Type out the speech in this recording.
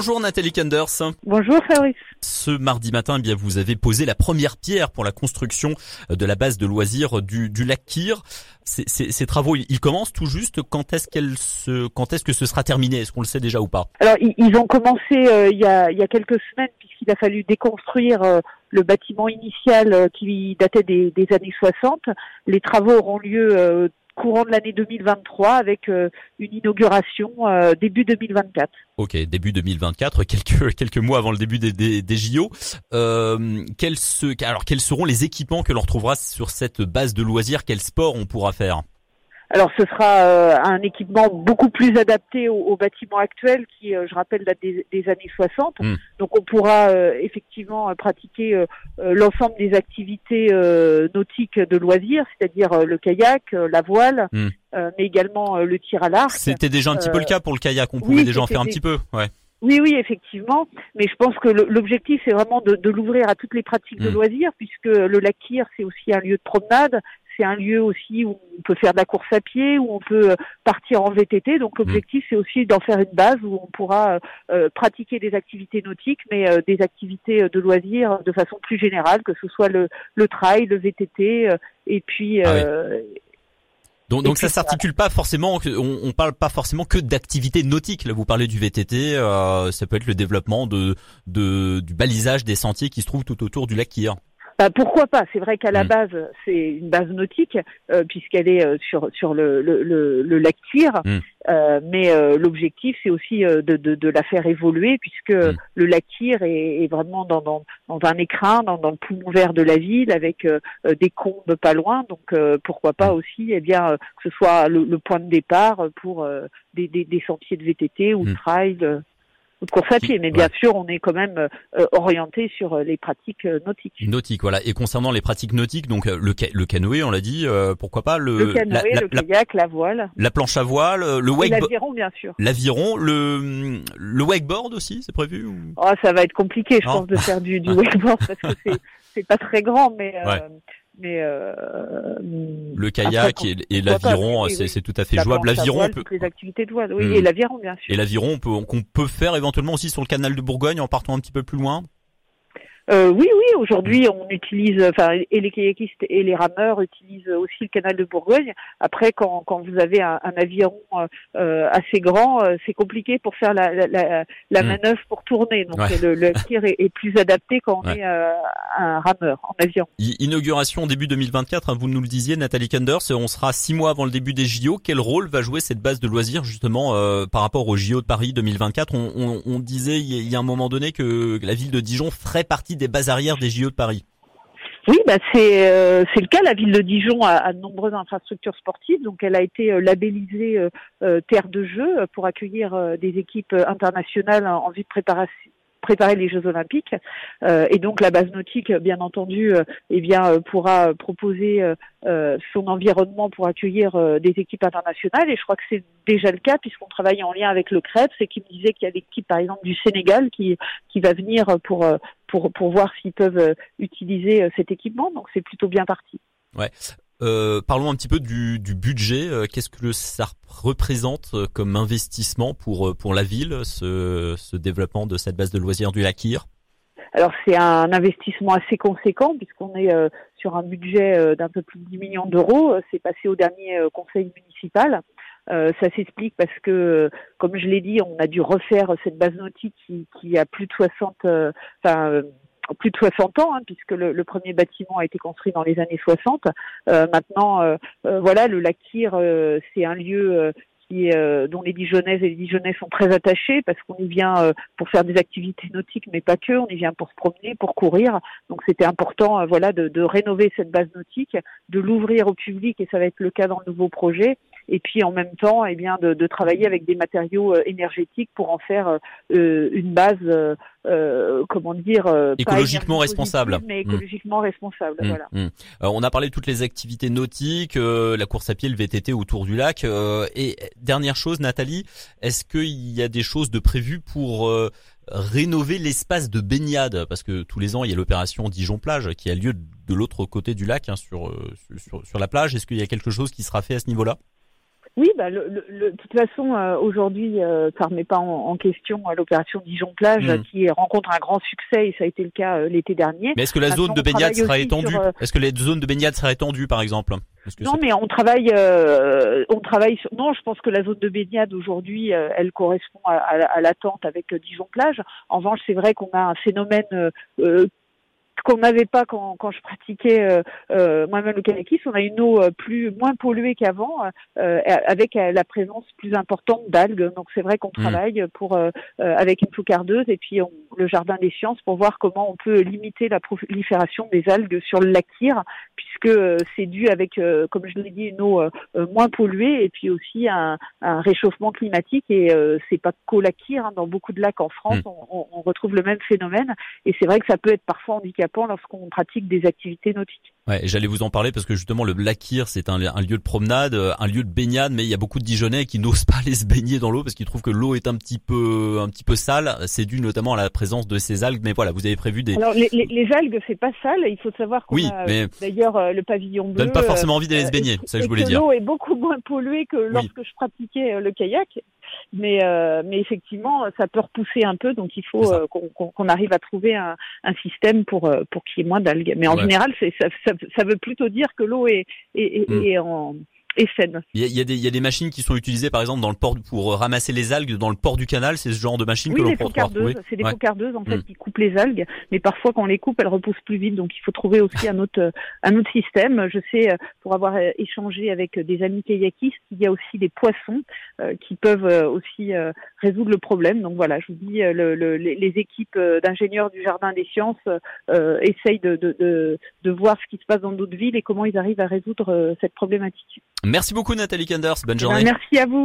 Bonjour Nathalie Kenders. Bonjour Fabrice. Ce mardi matin, eh bien vous avez posé la première pierre pour la construction de la base de loisirs du, du lac Kyr. Ces, ces, ces, travaux, ils commencent tout juste. Quand est-ce qu'elle se, quand est-ce que ce sera terminé? Est-ce qu'on le sait déjà ou pas? Alors ils ont commencé euh, il, y a, il y a quelques semaines puisqu'il a fallu déconstruire euh, le bâtiment initial euh, qui datait des, des, années 60. Les travaux auront lieu euh, courant de l'année 2023 avec euh, une inauguration euh, début 2024. Ok, début 2024, quelques quelques mois avant le début des, des, des JO. Euh, quels, alors quels seront les équipements que l'on retrouvera sur cette base de loisirs? Quel sport on pourra faire? Alors ce sera euh, un équipement beaucoup plus adapté au, au bâtiment actuel qui, euh, je rappelle, date des, des années 60. Mm. Donc on pourra euh, effectivement pratiquer l'ensemble des activités nautiques de loisirs, c'est-à-dire le kayak, la voile, mm. mais également le tir à l'arc. C'était déjà un petit peu le cas pour le kayak, on pouvait oui, déjà en faire un petit peu. Ouais. Oui, oui, effectivement. Mais je pense que l'objectif, c'est vraiment de, de l'ouvrir à toutes les pratiques mmh. de loisirs, puisque le lac Kyr, c'est aussi un lieu de promenade. C'est un lieu aussi où on peut faire de la course à pied, où on peut euh, partir en VTT. Donc l'objectif, mmh. c'est aussi d'en faire une base où on pourra euh, pratiquer des activités nautiques, mais euh, des activités de loisirs de façon plus générale, que ce soit le, le trail, le VTT, et puis... Ah oui donc, donc ça s'articule pas forcément, on, on parle pas forcément que d'activités nautiques. Là, vous parlez du VTT, euh, ça peut être le développement de, de, du balisage des sentiers qui se trouvent tout autour du lac Kyr. Bah, pourquoi pas? C'est vrai qu'à la mmh. base, c'est une base nautique euh, puisqu'elle est euh, sur sur le le, le, le lac Kyr, mmh. euh, mais euh, l'objectif c'est aussi euh, de, de, de la faire évoluer puisque mmh. le lac Kyr est, est vraiment dans, dans, dans un écrin, dans, dans, le poumon vert de la ville avec des combes pas loin. Donc pourquoi pas aussi, eh bien que ce soit le, le point de départ pour des, des, des, sentiers de VTT ou de trail ou de course à pied, mais bien ouais. sûr, on est quand même euh, orienté sur euh, les pratiques euh, nautiques. Nautiques, voilà. Et concernant les pratiques nautiques, donc euh, le, ca le canoë, on l'a dit, euh, pourquoi pas le, le canoë, la, le kayak, la, la, voile, la planche à voile, le wakeboard, l'aviron, bien sûr, l'aviron, le le wakeboard aussi, c'est prévu ou... Oh, ça va être compliqué, je non. pense, de faire du, du wakeboard parce que c'est c'est pas très grand, mais ouais mais euh, le kayak après, et, et l'aviron, c'est tout à fait la jouable. L'aviron, peut... les activités de voile, oui, mmh. et l'aviron bien sûr. Et l'aviron, qu'on peut, peut faire éventuellement aussi sur le canal de Bourgogne en partant un petit peu plus loin. Euh, oui, oui, aujourd'hui on utilise, enfin, et les kayakistes et les rameurs utilisent aussi le canal de Bourgogne. Après, quand, quand vous avez un, un aviron euh, assez grand, euh, c'est compliqué pour faire la, la, la, mmh. manœuvre pour tourner. Donc ouais. le, le tir est, est, plus adapté quand on ouais. est euh, un rameur en avion. Inauguration début 2024, hein, vous nous le disiez, Nathalie Kenders, on sera six mois avant le début des JO. Quel rôle va jouer cette base de loisirs justement euh, par rapport aux JO de Paris 2024 on, on, on disait il y a un moment donné que la ville de Dijon ferait partie des bases arrières des JO de Paris. Oui, bah c'est euh, c'est le cas. La ville de Dijon a, de nombreuses infrastructures sportives, donc elle a été euh, labellisée euh, terre de jeu pour accueillir des équipes internationales en vue de préparation préparer les Jeux Olympiques. Euh, et donc la base nautique, bien entendu, euh, eh bien euh, pourra proposer son environnement pour accueillir des équipes internationales. Et je crois que c'est déjà le cas puisqu'on travaille en lien avec le CREPS et qui me disait qu'il y a l'équipe par exemple du Sénégal qui qui va venir pour pour pour voir s'ils peuvent utiliser cet équipement. Donc c'est plutôt bien parti. Ouais. Euh, parlons un petit peu du, budget. Euh, qu'est-ce que ça représente euh, comme investissement pour pour la ville, ce, développement de cette base de loisirs du Lakir? Alors c'est un investissement assez conséquent puisqu'on est sur un budget d'un peu plus de 10 millions d'euros. C'est passé au dernier conseil municipal. ça s'explique parce que, comme je l'ai dit, on a dû refaire cette base nautique qui, qui a plus de 60, enfin plus de 60 ans, hein, puisque le, le, premier bâtiment a été construit dans les années 60. Euh, maintenant, euh, euh, voilà, le lac Kyr, euh, c'est un lieu euh, qui, dont les Dijonnaises et les Dijonnais sont très attachés parce qu'on y vient pour faire des activités nautiques, mais pas que. On y vient pour se promener, pour courir. Donc c'était important, voilà, de, de, rénover cette base nautique, de l'ouvrir au public, et ça va être le cas dans le nouveau projet et puis en même temps eh bien de, de travailler avec des matériaux euh, énergétiques pour en faire euh, une base euh, euh comment dire écologiquement responsable mais écologiquement mmh. responsable mmh. voilà mmh. on a parlé de toutes les activités nautiques la course à pied le VTT autour du lac et dernière chose Nathalie est-ce qu'il y a des choses de prévues pour rénover l'espace de baignade? Parce que tous les ans il y a l'opération Dijon plage qui a lieu de l'autre côté du lac hein, sur, sur sur la plage est-ce qu'il y a quelque chose qui sera fait à ce niveau-là? Oui, bah, le, le, de toute façon, euh, aujourd'hui, euh, ça remet pas en, question euh, l'opération Dijon-Plage hmm. qui rencontre un grand succès et ça a été le cas l'été dernier. Mais est-ce que la zone de baignade sera étendue Est-ce que les zones de baignade seraient étendues, par exemple Non, mais on travaille, on travaille. Sur... Non, je pense que la zone de baignade aujourd'hui, elle correspond à, à l'attente avec Dijon-Plage. En revanche, c'est vrai qu'on a un phénomène qu'on n'avait pas quand, quand je pratiquais euh, euh, moi-même le kayakisme. On a une eau euh, plus moins polluée qu'avant, avec la présence plus importante d'algues. Donc c'est vrai qu'on mmh. travaille pour avec une foucardeuse et puis le jardin des sciences pour voir comment on peut limiter la prolifération des algues sur le lac Kyr, puisque c'est dû avec, comme je l'ai dit, une eau moins polluée et puis aussi un, un réchauffement climatique. Et c'est pas qu'au lac Kyr, hein. dans beaucoup de lacs en France, mmh. on, on retrouve le même phénomène. Et c'est vrai que ça peut être parfois handicapant lorsqu'on pratique des activités nautiques. Ouais, j'allais vous en parler parce que justement le lac c'est un, un, lieu de promenade, euh, un lieu de baignade, mais il y a beaucoup de Dijonais qui n'osent pas aller se baigner dans l'eau parce qu'ils trouvent que l'eau est un petit peu un petit peu sale. C'est dû notamment à la présence de ces algues. Mais voilà, vous avez prévu des. Alors les, les, algues, c'est pas sale. Il faut savoir qu'on oui, a mais... d'ailleurs euh, le pavillon bleu. Donne pas forcément envie d'aller se baigner. Euh, ça que je voulais dire. L'eau est beaucoup moins polluée que lorsque je pratiquais le kayak mais euh, mais effectivement ça peut repousser un peu donc il faut euh, qu'on arrive à trouver un, un système pour euh, pour qu'il y ait moins d'algues mais en général c'est ça, ça, ça, veut plutôt dire que l'eau est, est, est, mm. est en et saine. Il y, a, il, y a des, il y a des machines qui sont utilisées par exemple dans le port pour ramasser les algues dans le port du canal, c'est ce genre de machine oui, que l'on peut retrouver. C'est des ouais. en fait mm. qui coupent les algues, mais parfois quand on les coupe, elles repoussent plus vite, donc il faut trouver aussi un autre un autre système. Je sais pour avoir échangé avec des amis kayakistes, il y a aussi des poissons euh, qui peuvent euh, aussi euh, résoudre le problème. Donc voilà, je vous dis, le, le, les équipes d'ingénieurs du Jardin des Sciences essayent de, de, de, de voir ce qui se passe dans d'autres villes et comment ils arrivent à résoudre cette problématique. Merci beaucoup Nathalie Kenders, bonne eh ben, journée. merci à vous.